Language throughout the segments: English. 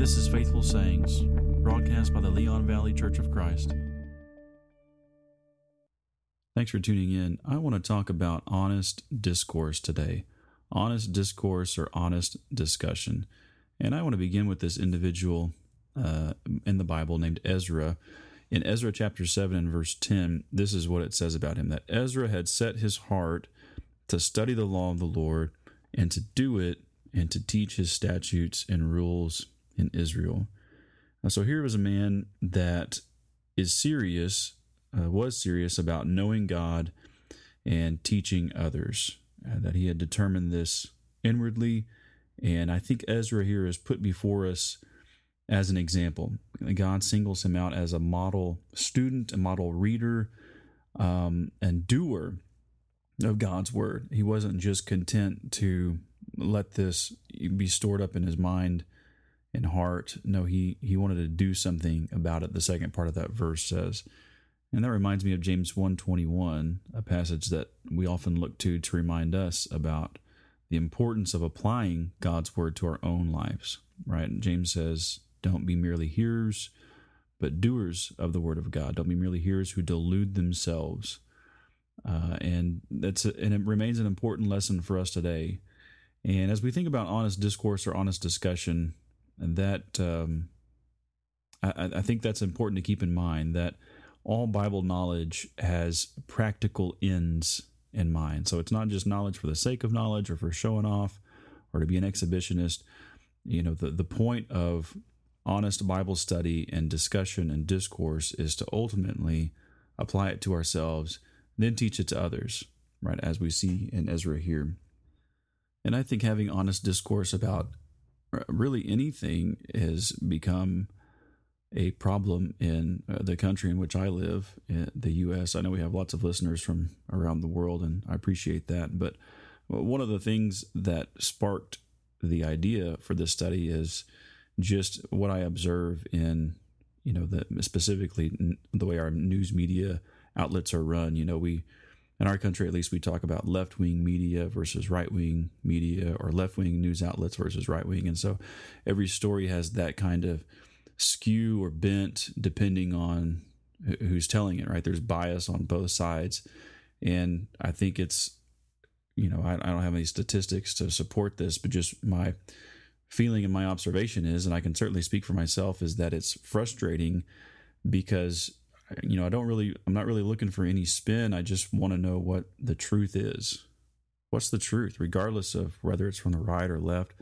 This is Faithful Sayings, broadcast by the Leon Valley Church of Christ. Thanks for tuning in. I want to talk about honest discourse today. Honest discourse or honest discussion. And I want to begin with this individual uh, in the Bible named Ezra. In Ezra chapter 7 and verse 10, this is what it says about him that Ezra had set his heart to study the law of the Lord and to do it and to teach his statutes and rules in Israel. so here was a man that is serious, uh, was serious about knowing God and teaching others, uh, that he had determined this inwardly. And I think Ezra here is put before us as an example. God singles him out as a model student, a model reader, um, and doer of God's word. He wasn't just content to let this be stored up in his mind and heart. No, he he wanted to do something about it. The second part of that verse says. And that reminds me of James 121, a passage that we often look to to remind us about the importance of applying God's word to our own lives, right? James says, don't be merely hearers, but doers of the word of God. Don't be merely hearers who delude themselves. Uh, and that's a, and it remains an important lesson for us today. And as we think about honest discourse or honest discussion, that um, I, I think that's important to keep in mind that all Bible knowledge has practical ends in mind. So it's not just knowledge for the sake of knowledge or for showing off or to be an exhibitionist. You know, the, the point of honest Bible study and discussion and discourse is to ultimately apply it to ourselves, then teach it to others, right? As we see in Ezra here. And I think having honest discourse about really anything has become a problem in uh, the country in which I live, in the U.S. I know we have lots of listeners from around the world, and I appreciate that. But one of the things that sparked the idea for this study is just what I observe in, you know, the specifically the way our news media outlets are run. You know, we in our country at least we talk about left wing media versus right wing media or left wing news outlets versus right wing and so every story has that kind of skew or bent depending on who's telling it right? There's bias on both sides. And i think it's you know I, I don't have any statistics to support this but just my feeling and my observation is and i can certainly speak for myself is that it's frustrating because you know, I don't really, I'm not really looking for any spin. I just want to know what the truth is. What's the truth, regardless of whether it's from the right or left?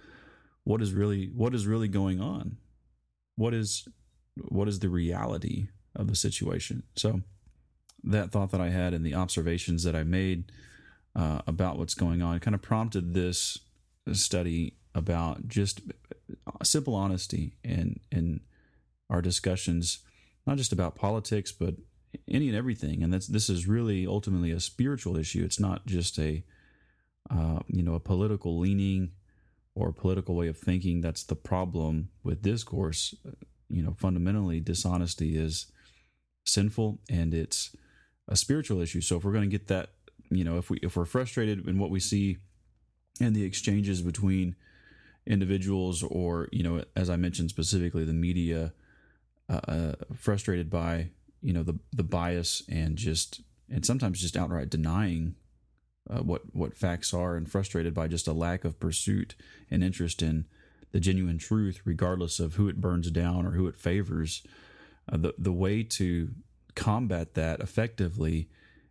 What is really, what is really going on? What is, what is the reality of the situation? So, that thought that I had and the observations that I made uh, about what's going on kind of prompted this study about just simple honesty and in our discussions not just about politics, but any and everything. And that's this is really ultimately a spiritual issue. It's not just a uh, you know a political leaning or political way of thinking. That's the problem with discourse. You know, fundamentally, dishonesty is sinful and it's a spiritual issue. So if we're going to get that, you know, if we if we're frustrated in what we see in the exchanges between individuals or you know as i mentioned specifically the media uh, uh, frustrated by you know the the bias and just and sometimes just outright denying uh, what what facts are and frustrated by just a lack of pursuit and interest in the genuine truth regardless of who it burns down or who it favors. Uh, the the way to combat that effectively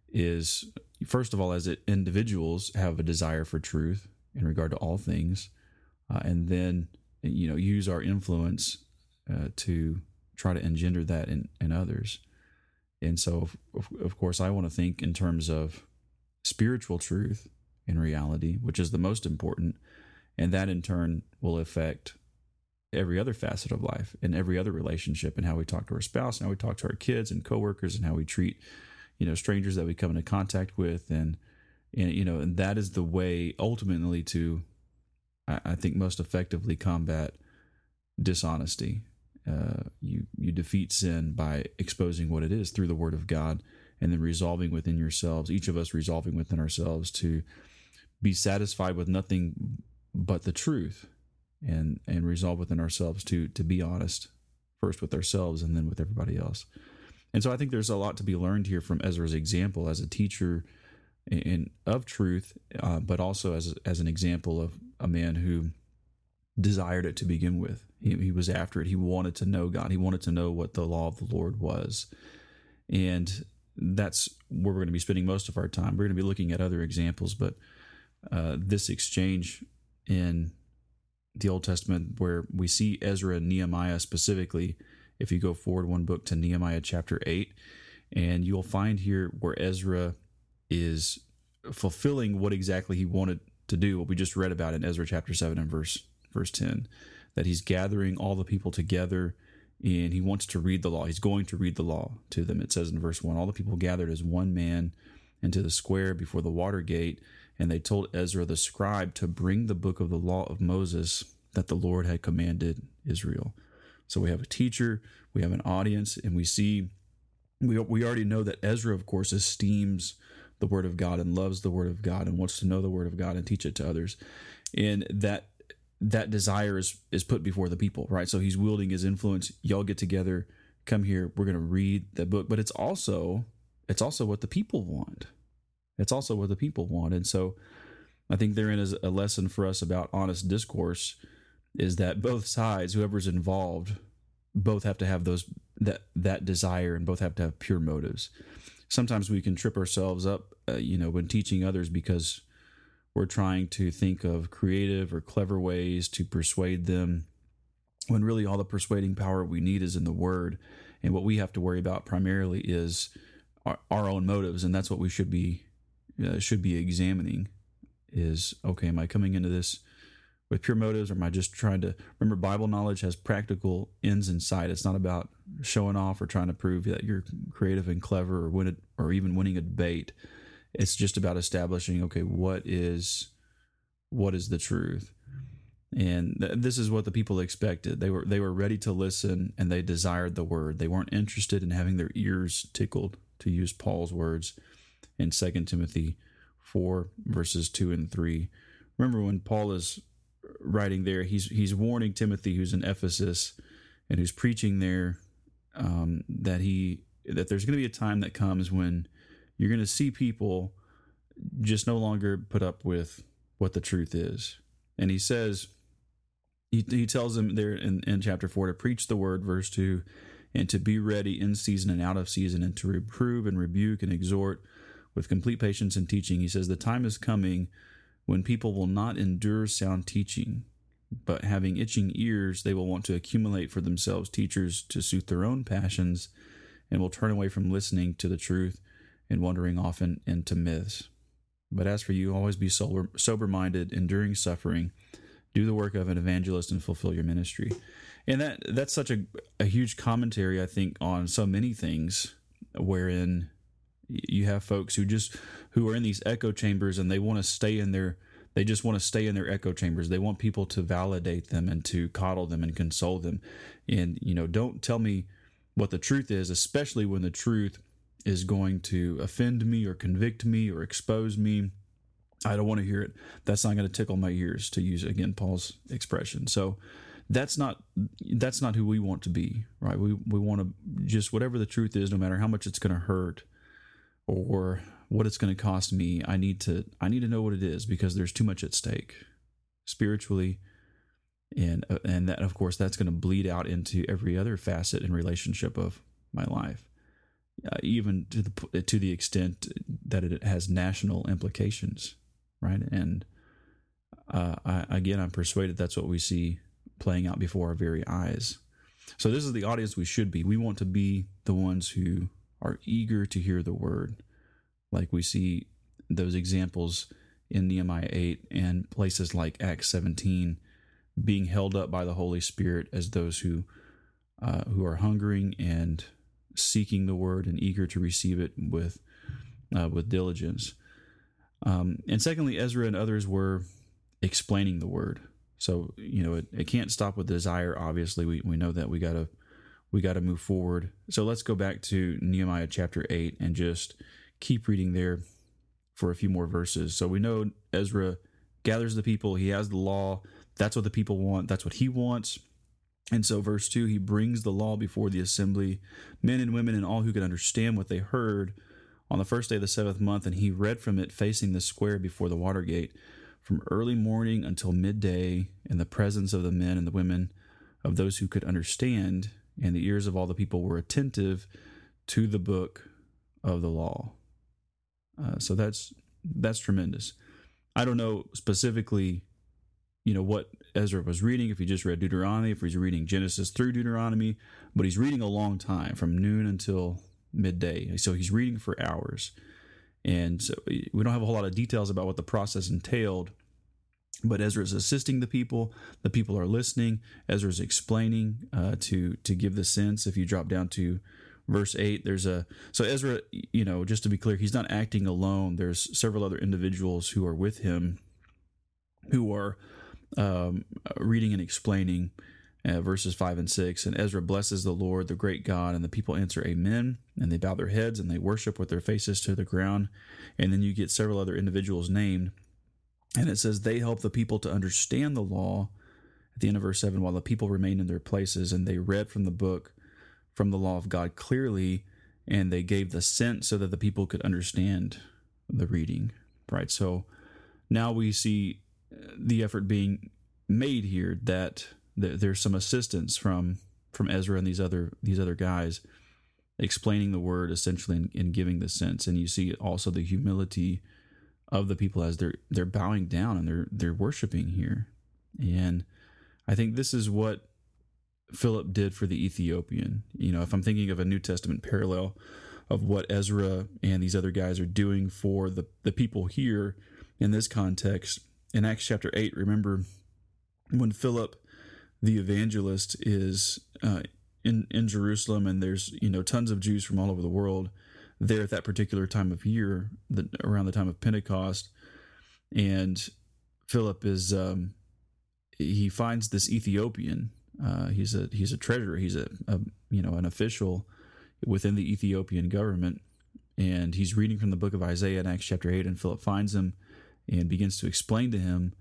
is first of all as it, individuals have a desire for truth in regard to all things uh, and then you know use our influence uh, to try to engender that in, in others. And so, of, of course, I want to think in terms of spiritual truth in reality, which is the most important. And that in turn will affect every other facet of life and every other relationship and how we talk to our spouse and how we talk to our kids and coworkers and how we treat, you know, strangers that we come into contact with. And, and you know, and that is the way ultimately to, I, I think, most effectively combat dishonesty uh, you you defeat sin by exposing what it is through the Word of God, and then resolving within yourselves, each of us resolving within ourselves to be satisfied with nothing but the truth, and and resolve within ourselves to to be honest first with ourselves and then with everybody else. And so I think there's a lot to be learned here from Ezra's example as a teacher in of truth, uh, but also as as an example of a man who desired it to begin with. He, he was after it. He wanted to know God. He wanted to know what the law of the Lord was, and that's where we're going to be spending most of our time. We're going to be looking at other examples, but uh, this exchange in the Old Testament, where we see Ezra and Nehemiah specifically, if you go forward one book to Nehemiah chapter 8, and you'll find here where Ezra is fulfilling what exactly he wanted to do, what we just read about in Ezra chapter 7 and verse verse 10, that he's gathering all the people together and he wants to read the law. He's going to read the law to them. It says in verse 1 All the people gathered as one man into the square before the water gate, and they told Ezra the scribe to bring the book of the law of Moses that the Lord had commanded Israel. So we have a teacher, we have an audience, and we see, we, we already know that Ezra, of course, esteems the word of God and loves the word of God and wants to know the word of God and teach it to others. And that that desire is is put before the people, right? So he's wielding his influence. Y'all get together, come here, we're going to read the book, but it's also it's also what the people want. It's also what the people want. And so I think therein is a lesson for us about honest discourse is that both sides, whoever's involved, both have to have those that that desire and both have to have pure motives. Sometimes we can trip ourselves up, uh, you know, when teaching others because we're trying to think of creative or clever ways to persuade them when really all the persuading power we need is in the word. And what we have to worry about primarily is our, our own motives and that's what we should be uh, should be examining is okay am i coming into this with pure motives or am i just trying to remember bible knowledge has practical ends in sight. It's not about showing off or trying to prove that you're creative and clever or win it or even winning a debate it's just about establishing okay what is what is the truth? And th- this is what the people expected. They were they were ready to listen and they desired the word. They weren't interested in having their ears tickled to use paul's words in 2 timothy 4 verses 2 and 3 remember when paul is writing there he's he's warning timothy who's in ephesus and who's preaching there um, that he that there's going to be a time that comes when you're going to see people just no longer put up with what the truth is. And he says, he, he tells them there in, in chapter 4 to preach the word, verse 2, and to be ready in season and out of season, and to reprove and rebuke and exhort with complete patience and teaching. He says, The time is coming when people will not endure sound teaching, but having itching ears, they will want to accumulate for themselves teachers to suit their own passions and will turn away from listening to the truth and wandering often into myths. But as for you, always be sober minded, enduring suffering, do the work of an evangelist, and fulfill your ministry. And that that's such a, a huge commentary, I think, on so many things, wherein you have folks who just who are in these echo chambers and they want to stay in their they just want to stay in their echo chambers they want people to validate them and to coddle them and console them and you know don't tell me what the truth is especially when the truth is going to offend me or convict me or expose me. I don't want to hear it. That's not going to tickle my ears to use again Paul's expression. So that's not that's not who we want to be, right? We we want to just whatever the truth is, no matter how much it's going to hurt or what it's going to cost me. I need to I need to know what it is because there's too much at stake spiritually, and uh, and that of course that's going to bleed out into every other facet and relationship of my life uh, even to the to the extent that it has national implications, right? And uh, I, again, I'm persuaded that's what we see playing out before our very eyes. So this is the audience we should be. We want to be the ones who are eager to hear the word, like we see those examples in Nehemiah 8 and places like Acts 17 being held up by the Holy Spirit as those who uh, who are hungering and seeking the word and eager to receive it with uh, with diligence. Um, and secondly, Ezra and others were explaining the word. So you know it, it can't stop with desire. Obviously, we, we know that we gotta we gotta move forward. So let's go back to Nehemiah chapter eight and just keep reading there for a few more verses. So we know Ezra gathers the people. He has the law. That's what the people want. That's what he wants. And so, verse 2, he brings the law before the assembly, men and women and all who could understand what they heard on the first day of the seventh month. And he read from it facing the square before the water gate from early morning until midday in the presence of the men and the women of those who could understand. And the ears of all the people were attentive to the book of the law. Uh, so that's that's tremendous. I don't know specifically, you know, what Ezra was reading, if he just read Deuteronomy, if he's reading Genesis through Deuteronomy, but he's reading a long time from noon until midday. So he's reading for hours. And so we don't have a whole lot of details about what the process entailed, but Ezra is assisting the people. The people are listening. Ezra is explaining uh, to to give the sense. If you drop down to verse 8 there's a so ezra you know just to be clear he's not acting alone there's several other individuals who are with him who are um, reading and explaining uh, verses 5 and 6 and ezra blesses the lord the great god and the people answer amen. And they bow their heads and they worship with their faces to the ground. And then you get several other individuals named. And it says they help the people to understand the law at the end of verse 7 while the people remained in their places. And they read from the book from the law of God clearly, and they gave the sense so that the people could understand the reading. Right. So now we see the effort being made here that there's some assistance from from Ezra and these other these other guys explaining the word essentially and, and giving the sense. And you see also the humility of the people as they're they're bowing down and they're they're worshiping here. And I think this is what Philip did for the Ethiopian. You know, if I'm thinking of a New Testament parallel of what Ezra and these other guys are doing for the, the people here in this context, in Acts chapter 8, remember when Philip the evangelist is uh, in, in Jerusalem and there's, you know, tons of Jews from all over the world there at that particular time of year, the, around the time of Pentecost. And Philip is, um, he finds this Ethiopian uh, he's a he's a treasurer. He's a, a, you know an official within the Ethiopian government, and he's reading from the book of Isaiah in Acts chapter eight. And Philip finds him and begins to explain to him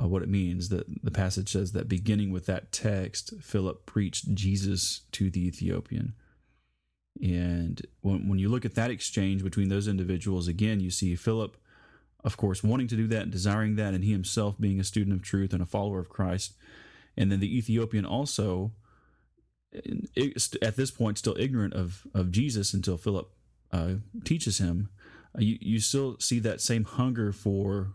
uh, what it means. That the passage says that beginning with that text, Philip preached Jesus to the Ethiopian. And when when you look at that exchange between those individuals, again, you see Philip, of course, wanting to do that, desiring that, and he himself being a student of truth and a follower of Christ and then the Ethiopian also, at this point, still ignorant of of Jesus until Philip uh, teaches him. Uh, you you still see that same hunger for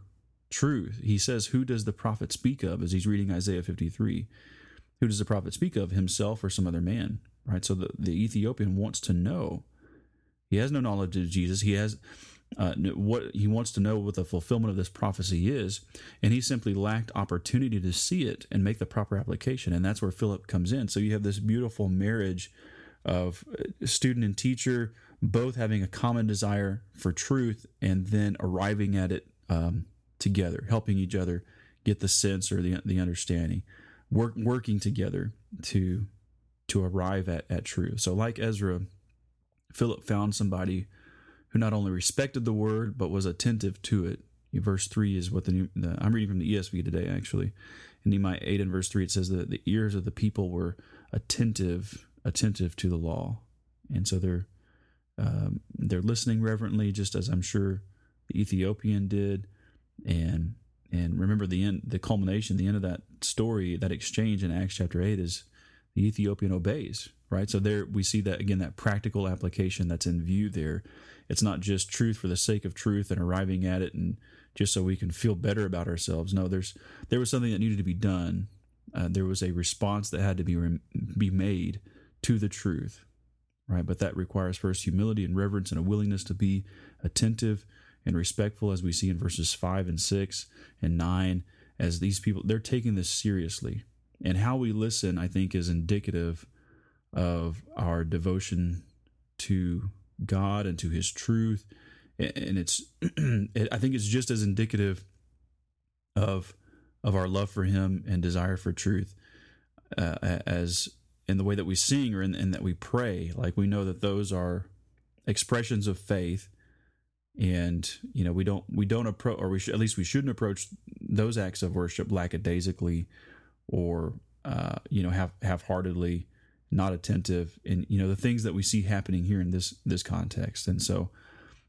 truth. He says, "Who does the prophet speak of?" As he's reading Isaiah fifty three, who does the prophet speak of? Himself or some other man? Right. So the the Ethiopian wants to know. He has no knowledge of Jesus. He has uh, what he wants to know what the fulfillment of this prophecy is, and he simply lacked opportunity to see it and make the proper application, and that's where Philip comes in. So you have this beautiful marriage of uh, student and teacher both having a common desire for truth and then arriving at it um, together, helping each other get the sense or the the understanding, work, working together to to arrive at at truth. So like Ezra, Philip found somebody who not only respected the word but was attentive to it. Verse three is what the, new, the I'm reading from the ESV today actually. In Nehemiah eight and verse three, it says that the ears of the people were attentive, attentive to the law, and so they're um, they're listening reverently, just as I'm sure the Ethiopian did, and and remember the end, the culmination, the end of that story, that exchange in Acts chapter eight is the Ethiopian obeys, right? So there we see that again, that practical application that's in view there it's not just truth for the sake of truth and arriving at it and just so we can feel better about ourselves. No, there's there was something that needed to be done. Uh, there was a response that had to be re- be made to the truth, right? But that requires first humility and reverence and a willingness to be attentive and respectful, as we see in verses five and six and nine. As these people, they're taking this seriously, and how we listen, I think, is indicative of our devotion to God and to His truth, and it's I think it's just as indicative of of our love for Him and desire for truth uh, as in the way that we sing or in, in that we pray. Like we know that those are expressions of faith and you know we don't we don't approach or we should at least we shouldn't approach those acts of worship lackadaisically or uh, you know half half-heartedly not attentive and you know the things that we see happening here in this this context and so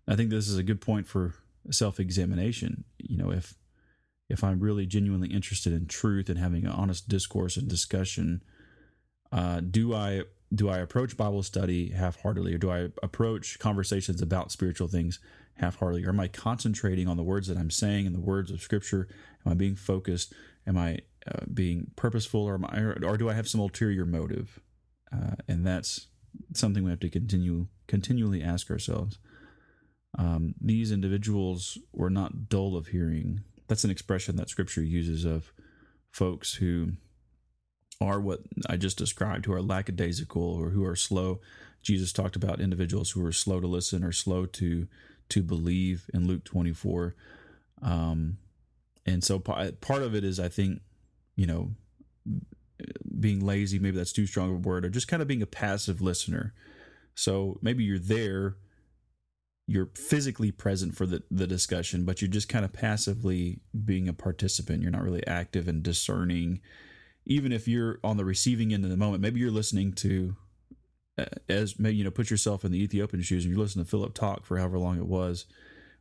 i think this is a good point for self-examination you know if if i'm really genuinely interested in truth and having an honest discourse and discussion uh, do i do i approach bible study half-heartedly or do i approach conversations about spiritual things half-heartedly? Or am i concentrating on the words that i'm saying and the words of scripture? Am i being focused? Am i uh, being purposeful? Or, am I, or do i have some ulterior motive? Uh, and that's something we have to continue continually ask ourselves. Um, these individuals were not dull of hearing. That's an expression that Scripture uses of folks who are what I just described, who are lackadaisical or who are slow. Jesus talked about individuals who are slow to listen or slow to to believe in Luke 24. Um, and so part of it is, I think, you know, being lazy, maybe that's too strong of a word, or just kind of being a passive listener. So maybe you're there, you're physically present for the, the discussion, but you're just kind of passively being a participant. You're not really active and discerning. Even if you're on the receiving end of the moment, maybe you're listening to uh, as maybe you know put yourself in the Ethiopian shoes and you're listening to Philip talk for however long it was,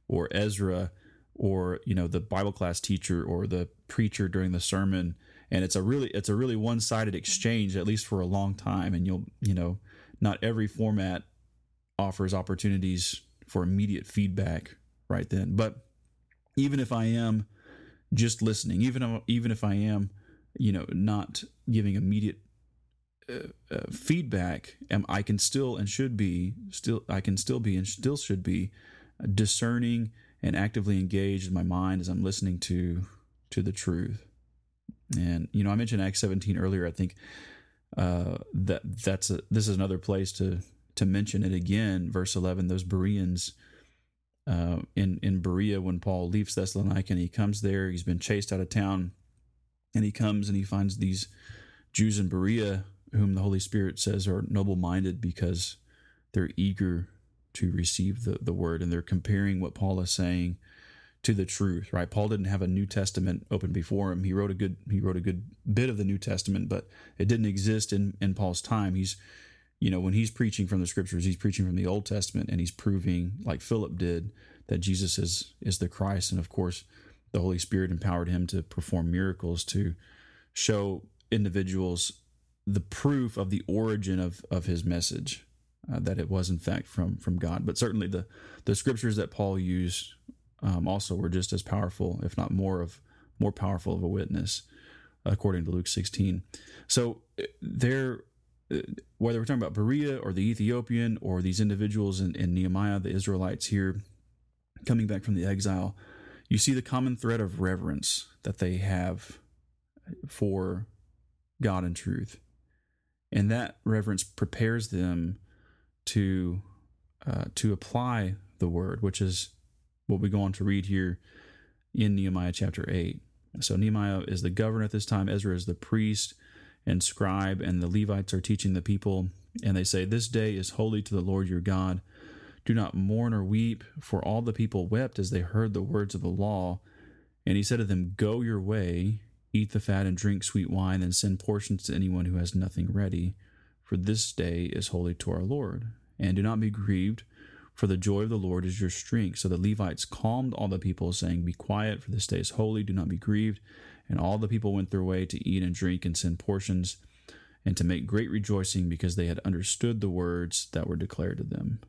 or Ezra, or you know the Bible class teacher or the preacher during the sermon. And it's a really it's a really one-sided exchange at least for a long time. And you'll you know not every format offers opportunities for immediate feedback right then. But even if i am just listening even even if i am you know not giving immediate uh, uh, feedback am i can still and should be still i can still be and still should be discerning and actively engaged in my mind as i'm listening to to the truth and you know, I mentioned Acts 17 earlier. I think uh, that that's a, this is another place to to mention it again. Verse 11: Those Bereans uh, in in Berea when Paul leaves Thessalonica and he comes there, he's been chased out of town, and he comes and he finds these Jews in Berea whom the Holy Spirit says are noble minded because they're eager to receive the, the word and they're comparing what Paul is saying to the truth, right? Paul didn't have a New Testament open before him. He wrote a good he wrote a good bit of the New Testament, but it didn't exist in in Paul's time. He's you know, when he's preaching from the scriptures, he's preaching from the Old Testament and he's proving like Philip did that Jesus is is the Christ and of course the Holy Spirit empowered him to perform miracles to show individuals the proof of the origin of of his message uh, that it was in fact from from God. But certainly the the scriptures that Paul used um, also were just as powerful, if not more of more powerful of a witness, according to Luke 16. So uh, there, uh, whether we're talking about Berea or the Ethiopian or these individuals in, in Nehemiah, the Israelites here coming back from the exile, you see the common thread of reverence that they have for God and truth. And that reverence prepares them to uh, to apply the word, which is what we go on to read here in Nehemiah chapter 8. So Nehemiah is the governor at this time, Ezra is the priest and scribe, and the Levites are teaching the people. And they say, This day is holy to the Lord your God. Do not mourn or weep, for all the people wept as they heard the words of the law. And he said to them, Go your way, eat the fat and drink sweet wine, and send portions to anyone who has nothing ready, for this day is holy to our Lord. And do not be grieved for the joy of the Lord is your strength. So the Levites calmed all the people, saying, Be quiet, for this day is holy, do not be grieved. And all the people went their way to eat and drink and send portions and to make great rejoicing because they had understood the words that were declared to them.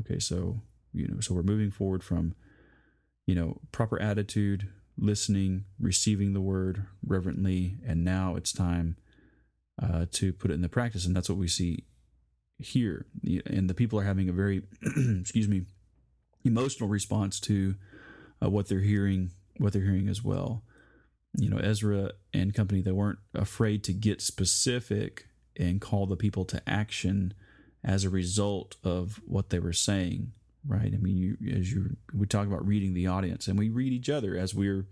Okay, so you know, so we're moving forward from you know, proper attitude, listening, receiving the word reverently, and now it's time uh, to put it in the practice. And that's what we see here, and the people are having a very, excuse me, emotional response to uh, what they're hearing, what they're hearing as well. You know, Ezra and company, they weren't afraid to get specific and call the people to action as a result of what they were saying. Right? I mean, you as you we talk about reading the audience, and we read each other as we're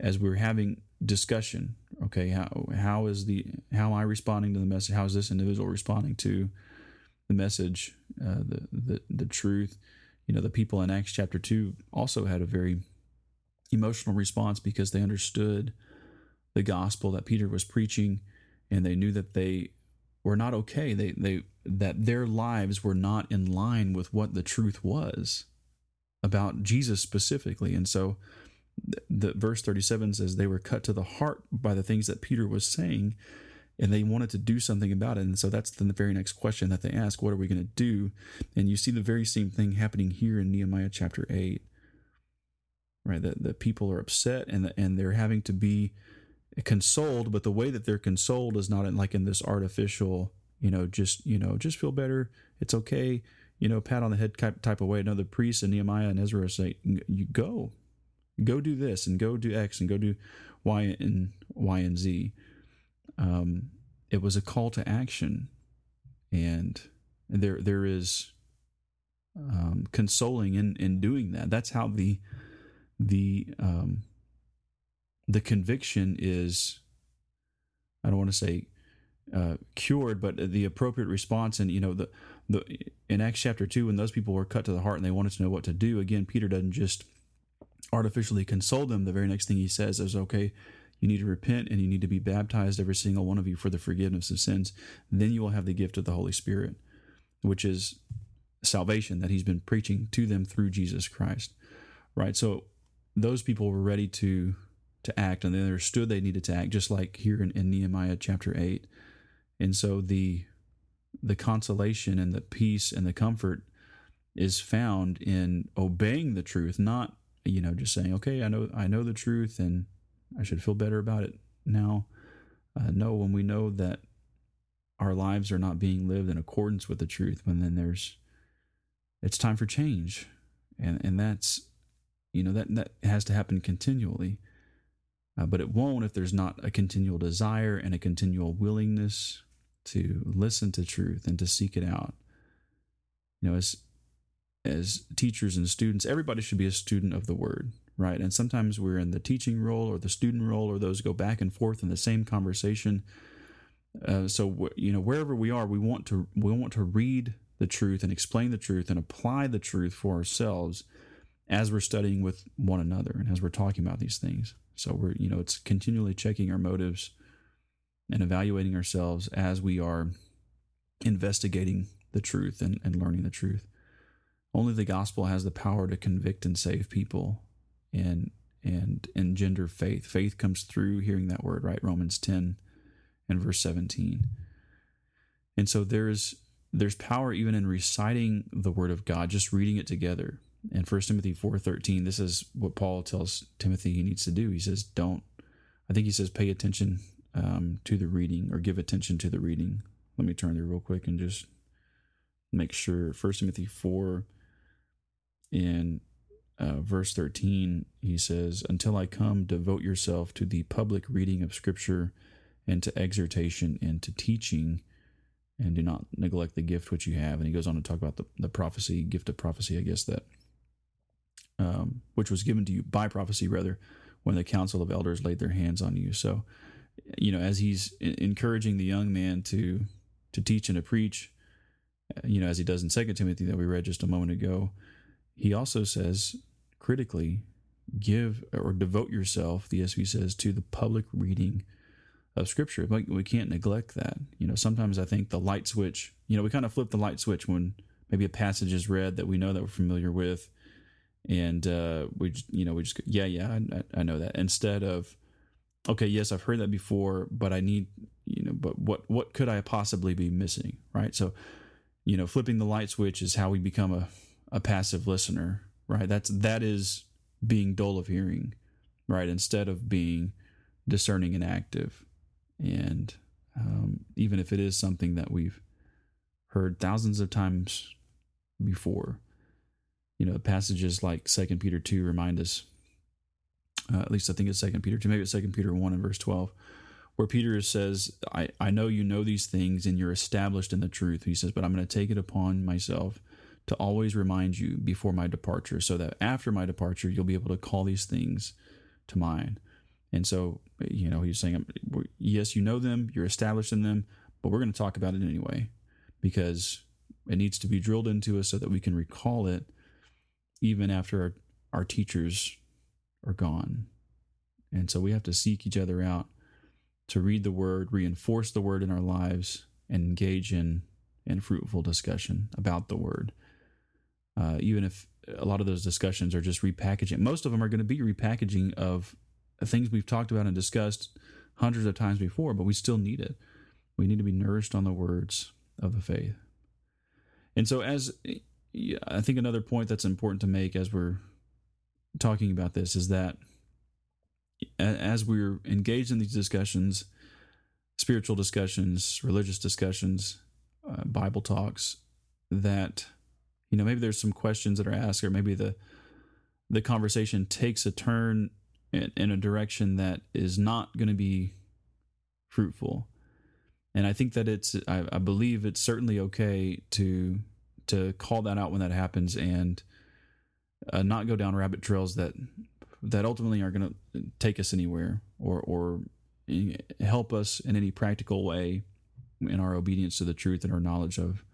as we're having discussion. Okay, how how is the how am I responding to the message? How is this individual responding to the message, uh, the, the the truth. you know, the people in Acts chapter 2 also had a very emotional response because they understood the gospel that Peter was preaching and they knew that they were not okay. They they that their lives were not in line with what the truth was about Jesus specifically. And so the, the verse 37 says they were cut to the heart by the things that Peter was saying and they wanted to do something about it. And so that's the very next question that they ask, what are we going to do? And you see the very same thing happening here in Nehemiah chapter 8. Right, that the people are upset and and they're having to be consoled, but the way that they're consoled is not in, like in this artificial, you know, just you know, just feel better, it's okay, you know, pat on the head type, of way. No, the priests and Nehemiah and Ezra say, "You go, go do this and go do X and go do Y and Y and Z." um, it was a call to action, and there there is um, consoling in in doing that. That's how the the um, the conviction is. I don't want to say uh, cured, but the appropriate response. And you know the the in Acts chapter two, when those people were cut to the heart and they wanted to know what to do, again, Peter doesn't just artificially console them. The very next thing he says is, "Okay, you need to repent and you need to be baptized, every single one of you, for the forgiveness of sins. Then you will have the gift of the Holy Spirit, which is salvation that he's been preaching to them through Jesus Christ. Right? So those people were ready to to act and they understood they needed to act, just like here in, in Nehemiah chapter 8. And so the the consolation and the peace and the comfort is found in obeying the truth, not you know just saying, okay, I know I know the truth and I should feel better about it now. Uh, no, when we know that our lives are not being lived in accordance with the truth, when then there's, it's time for change, and and that's, you know, that that has to happen continually. Uh, but it won't if there's not a continual desire and a continual willingness to listen to truth and to seek it out. You know, as as teachers and students, everybody should be a student of the word right? And sometimes we're in the teaching role or the student role, or those go back and forth in the same conversation. Uh, so you know, wherever we are, we want to we want to read the truth and explain the truth and apply the truth for ourselves as we're studying with one another and as we're talking about these things. So we're you know, it's continually checking our motives and evaluating ourselves as we are investigating the truth and, and learning the truth. Only the gospel has the power to convict and save people and and engender faith. Faith comes through hearing that word, right? Romans 10 and verse 17. And so there's there's power even in reciting the word of God, just reading it together. In 1 Timothy 4:13, this is what Paul tells Timothy he needs to do. He says, "Don't I think he says pay attention um, to the reading or give attention to the reading." Let me turn there real quick and just make sure 1 Timothy 4 in uh, verse 13, he says, Until I come, devote yourself to the public reading of Scripture and to exhortation and to teaching, and do not neglect the gift which you have. And he goes on to talk about the, the prophecy, gift of prophecy, I guess, that um, which was given to you by prophecy, rather, when the council of elders laid their hands on you. So, you know, as he's encouraging the young man to to teach and to preach, uh, you know, as he does in Second Timothy that we read just a moment ago, he also says critically give or devote yourself, the ESV says, to the public reading of Scripture. Like we can't neglect that. You know, sometimes I think the light switch. You know, we kind of flip the light switch when maybe a passage is read that we know that we're familiar with, and uh, we, you know, we just yeah, yeah, I, I know that. Instead of okay, yes, I've heard that before, but I need you know, but what what could I possibly be missing, right? So, you know, flipping the light switch is how we become a a passive listener right? That's that is being dull of hearing, right? Instead of being discerning and active, and um, even if it is something that we've heard thousands of times before, you know, passages like Second Peter two remind us. Uh, at least I think it's Second Peter two, maybe it's Second Peter one and verse twelve, where Peter says, I, I know you know these things and you're established in the truth. He says, but I'm going to take it upon myself to always remind you before my departure so that after my departure you'll be able to call these things to mind and so you know he's saying yes you know them you're established in them but we're going to talk about it anyway because it needs to be drilled into us so that we can recall it even after our, our teachers are gone. And so we have to seek each other out to read the word, reinforce the word in our lives, and engage in, in fruitful discussion about the word. Uh, even if a lot of those discussions are just repackaging, most of them are going to be repackaging of things we've talked about and discussed hundreds of times before, but we still need it. We need to be nourished on the words of the faith. And so, as I think another point that's important to make as we're talking about this is that as we're engaged in these discussions, spiritual discussions, religious discussions, uh, Bible talks, that you know maybe there's some questions that are asked, or maybe the the conversation takes a turn in, in a direction that is not going to be fruitful. And I think that it's I, I believe it's certainly okay to to call that out when that happens and uh, not go down rabbit trails that that ultimately aren't going to take us anywhere or or help us in any practical way in our obedience to the truth and our knowledge of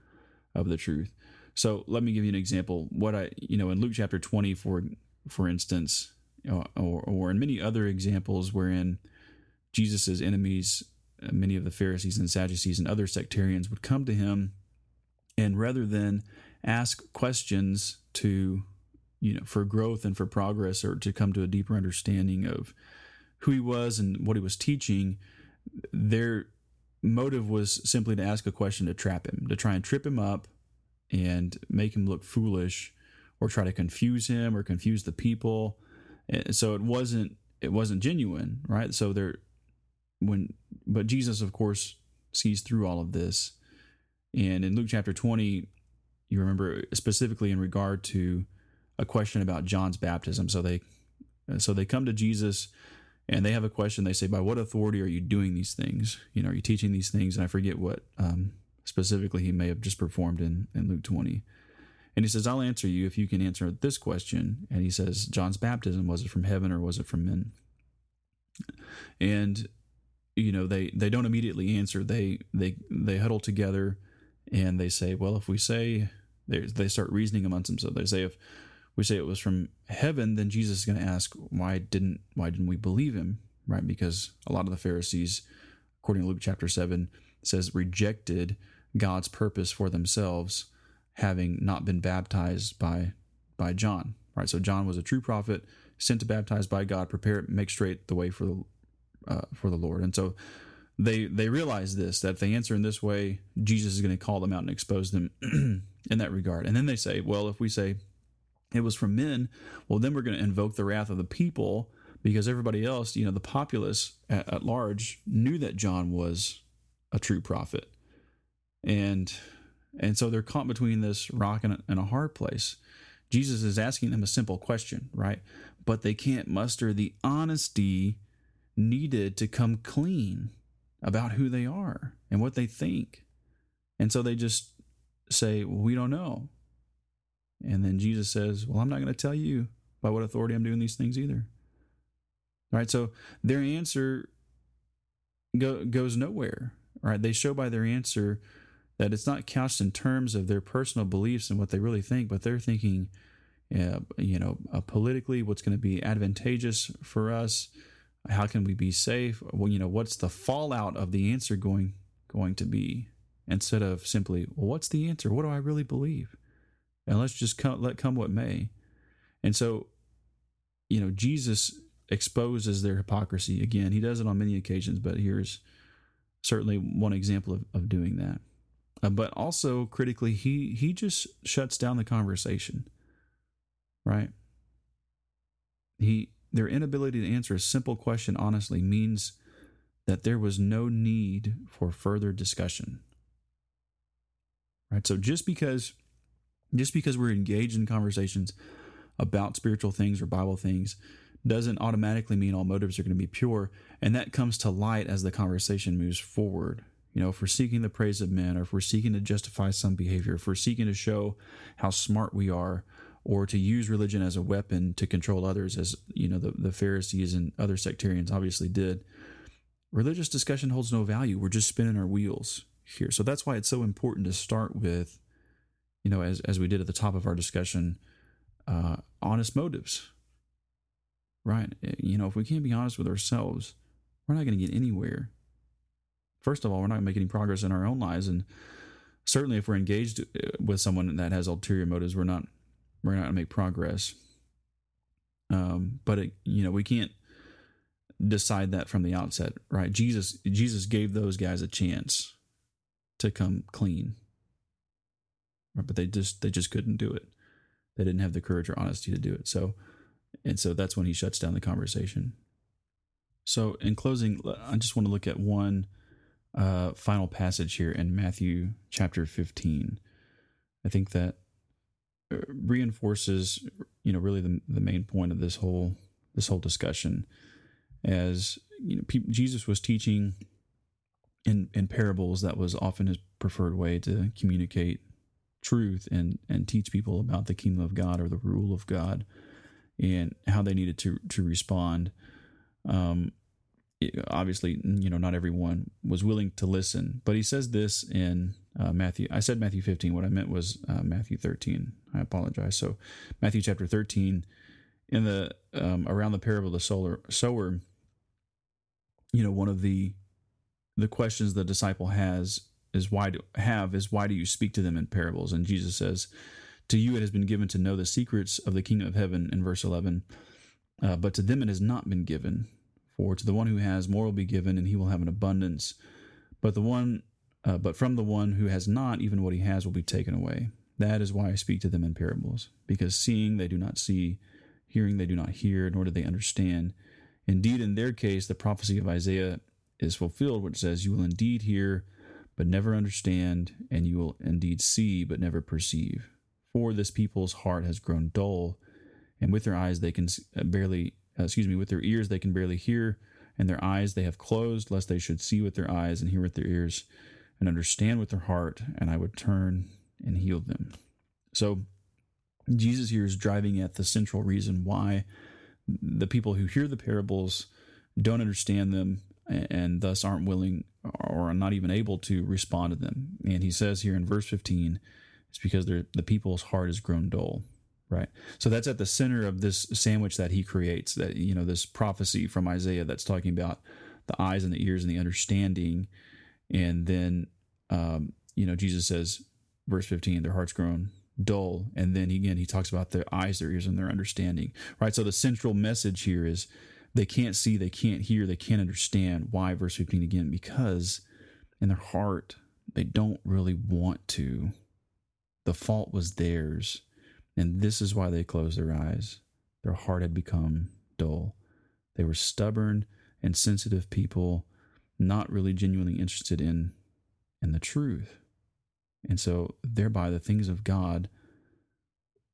of the truth. So let me give you an example. What I you know in Luke chapter twenty for for instance, or or in many other examples wherein Jesus's enemies, uh, many of the Pharisees and Sadducees and other sectarians would come to him, and rather than ask questions to you know for growth and for progress or to come to a deeper understanding of who he was and what he was teaching their motive was simply to ask a question to trap him to try and trip him up and make him look foolish or try to confuse him or confuse the people. So it wasn't it wasn't genuine right? So there when but jesus of course sees through all of this and in luke chapter 20 you remember specifically in regard to a question about John's baptism. So they so they come to Jesus and they have a question. They say, "By what authority are you doing these things? You know, are you teaching these things?" And I forget what um, specifically he may have just performed in in Luke twenty. And he says, "I'll answer you if you can answer this question." And he says, "John's baptism was it from heaven or was it from men?" And you know they they don't immediately answer. They they they huddle together and they say, "Well, if we say," they start reasoning amongst themselves. They say, "If we say it was from heaven, then Jesus is going to ask, why didn't why didn't we believe him? Right? Because a lot of the Pharisees, according to Luke chapter seven, says rejected God's purpose for themselves, having not been baptized by by John. Right? So John was a true prophet, sent to baptize by God, prepare, make straight the way for the uh, for the Lord. And so they they realize this that if they answer in this way, Jesus is going to call them out and expose them in that regard. And then they say, well, if we say it was from men, well, then we're going to invoke the wrath of the people because everybody else, you know, the populace at, at large knew that John was a true prophet. And and so they're caught between this rock and a, and a hard place. Jesus is asking them a simple question, right? But they can't muster the honesty needed to come clean about who they are and what they think. And so they just say, well, We don't know. And then Jesus says, Well, I'm not going to tell you by what authority I'm doing these things either. All right. So their answer go, goes nowhere. All right. They show by their answer that it's not couched in terms of their personal beliefs and what they really think, but they're thinking, uh, you know, uh, politically, what's going to be advantageous for us. How can we be safe? Well, you know, what's the fallout of the answer going going to be? Instead of simply, well, what's the answer? What do I really believe? and let's just come, let come what may. And so, you know, Jesus exposes their hypocrisy again. He does it on many occasions, but here's certainly one example of, of doing that. Uh, but also critically, he he just shuts down the conversation. Right? He their inability to answer a simple question honestly means that there was no need for further discussion. Right? So just because just because we're engaged in conversations about spiritual things or Bible things doesn't automatically mean all motives are going to be pure. And that comes to light as the conversation moves forward. You know, if we're seeking the praise of men, or if we're seeking to justify some behavior, if we're seeking to show how smart we are, or to use religion as a weapon to control others, as you know, the, the Pharisees and other sectarians obviously did, religious discussion holds no value. We're just spinning our wheels here. So that's why it's so important to start with you know, as, as we did at the top of our discussion, uh, honest motives. Right? You know, if we can't be honest with ourselves, we're not going to get anywhere. First of all, we're not going to make any progress in our own lives, and certainly if we're engaged uh, with someone that has ulterior motives, we're not we're not going to make progress. Um, but it, you know, we can't decide that from the outset, right? Jesus Jesus gave those guys a chance to come clean. Right? But they just they just couldn't do it. They didn't have the courage or honesty to do it. So and so that's when he shuts down the conversation. So in closing, I just want to look at one uh, final passage here in Matthew chapter 15. I think that reinforces, you know, really the, the main point of this whole this whole discussion as you know, Jesus was teaching in in parables. That was often his preferred way to communicate truth and and teach people about the kingdom of God or the rule of God and how they needed to to respond. Um, obviously, you know, not everyone was willing to listen, but he says this in uh, Matthew. I said Matthew 15. What I meant was uh, Matthew 13. I apologize. So, Matthew chapter 13, in the um, around the parable of the solar sower, you know, one of the the questions the disciple has is why do have is why do you speak to them in parables? And Jesus says, "To you it has been given to know the secrets of the kingdom of heaven." In verse eleven, uh, but to them it has not been given. For to the one who has, more will be given, and he will have an abundance. But the one, uh, but from the one who has not, even what he has will be taken away. That is why I speak to them in parables, because seeing they do not see, hearing they do not hear, nor do they understand. Indeed, in their case, the prophecy of Isaiah is fulfilled, which says, You will indeed hear, but never understand, and you will indeed see, but never perceive. For this people's heart has grown dull, and with their eyes they can uh, barely, uh, excuse me, with their ears they can barely hear, and their eyes they have closed, lest they should see with their eyes and hear with their ears, and understand with their heart, and I would turn and heal them. So, Jesus here is driving at the central reason why the people who hear the parables don't understand them and thus aren't willing or are not even able to respond to them. And he says here in verse 15, it's because the people's heart has grown dull, right? So that's at the center of this sandwich that he creates, that, you know, this prophecy from Isaiah that's talking about the eyes and the ears and the understanding. And then, um, you know, Jesus says, verse 15, their heart's grown dull. And then again, he talks about their eyes, their ears, and their understanding, right? So the central message here is they can't see, they can't hear, they can't understand. Why? Verse 15 again, because in their heart, they don't really want to. The fault was theirs. And this is why they closed their eyes. Their heart had become dull. They were stubborn and sensitive people, not really genuinely interested in, in the truth. And so, thereby, the things of God,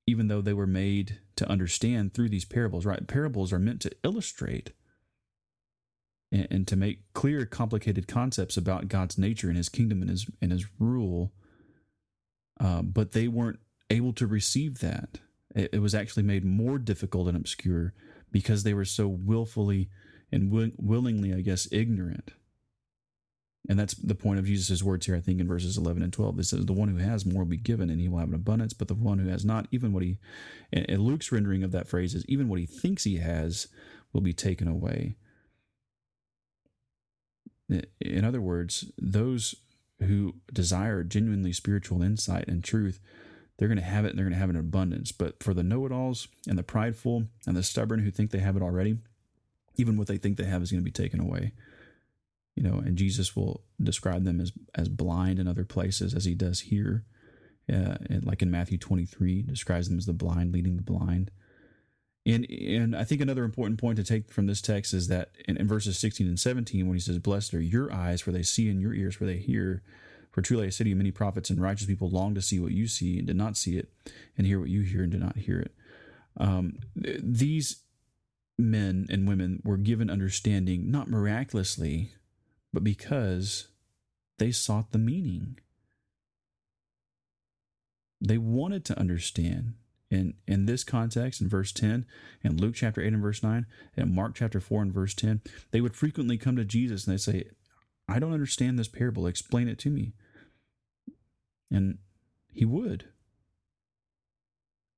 even though they were made to understand through these parables, right? Parables are meant to illustrate and, and to make clear, complicated concepts about God's nature and His kingdom and His and His rule. Uh, but they weren't able to receive that. It, it, was actually made more difficult and obscure because they were so willfully and will, willingly, I guess, ignorant and that's the point of Jesus' words here, I think, in verses 11 and 12. It says, The one who has more will be given, and he will have an abundance, but the one who has not, even what he, and Luke's rendering of that phrase is, even what he thinks he has will be taken away. In other words, those who desire genuinely spiritual insight and truth, they're going to have it and they're going to have in abundance. But for the know it alls and the prideful and the stubborn who think they have it already, even what they think they have is going to be taken away you know, and Jesus will describe them as as blind in other places, as he does here, uh, and like in Matthew 23, describes them as the blind leading the blind. And and I think another important point to take from this text is that in, in verses 16 and 17, when he says, "Blessed are your eyes, for they see, and your ears, for they hear." For truly a city you, many prophets and righteous people long to see what you see and did not see it, and hear what you hear and did not hear it. Um, these men and women were given understanding not miraculously but because they sought the meaning. They wanted to understand. In, in this context, in verse 10, in Luke chapter 8 and verse 9, and Mark chapter 4 and verse 10, they would frequently come to Jesus and they say, I don't understand this parable. Explain it to me. And he would.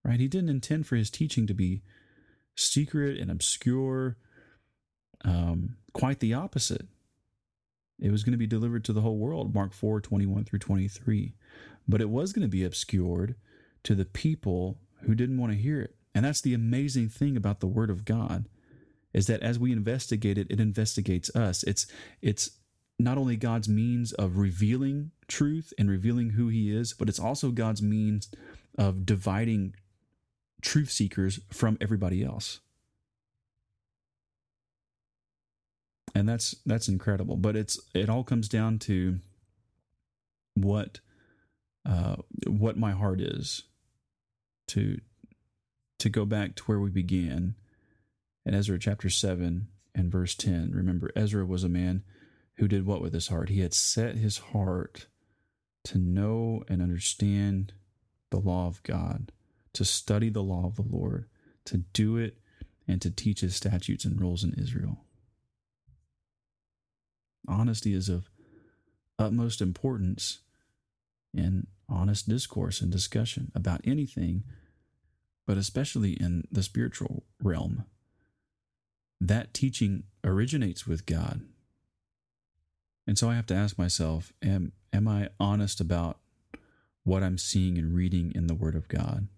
right? He didn't intend for his teaching to be secret and obscure. Um, quite the opposite. It was going to be delivered to the whole world, Mark 4 21 through 23. But it was going to be obscured to the people who didn't want to hear it. And that's the amazing thing about the Word of God is that as we investigate it, it investigates us. It's it's not only God's means of revealing truth and revealing who He is, but it's also God's means of dividing truth seekers from everybody else. And that's that's incredible. But it's it all comes down to what uh, what my heart is to to go back to where we began in Ezra chapter 7 and verse 10. Remember, Ezra was a man who did what with his heart? He had set his heart to know and understand the law of God, to study the law of the Lord, to do it, and to teach his statutes and rules in Israel. Honesty is of utmost importance in honest discourse and discussion about anything, but especially in the spiritual realm. That teaching originates with God. And so I have to ask myself, am, am I honest about what I'm seeing and reading in the Word of God?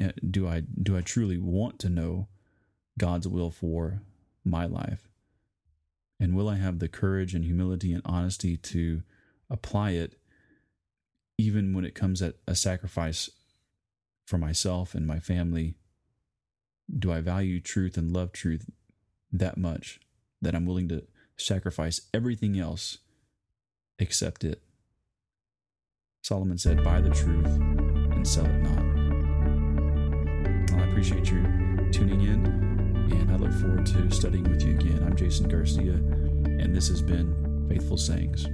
Uh, do I do I truly want to know God's will for my life? And will I have the courage and humility and honesty to apply it even when it comes at a sacrifice for myself and my family, do I value truth and love truth that much that I'm willing to sacrifice everything else except it? Solomon said, Buy the truth and sell it not. Well, I appreciate you tuning in, and I look forward to studying with you again. I'm Jason Garcia, and this has been Faithful Sayings.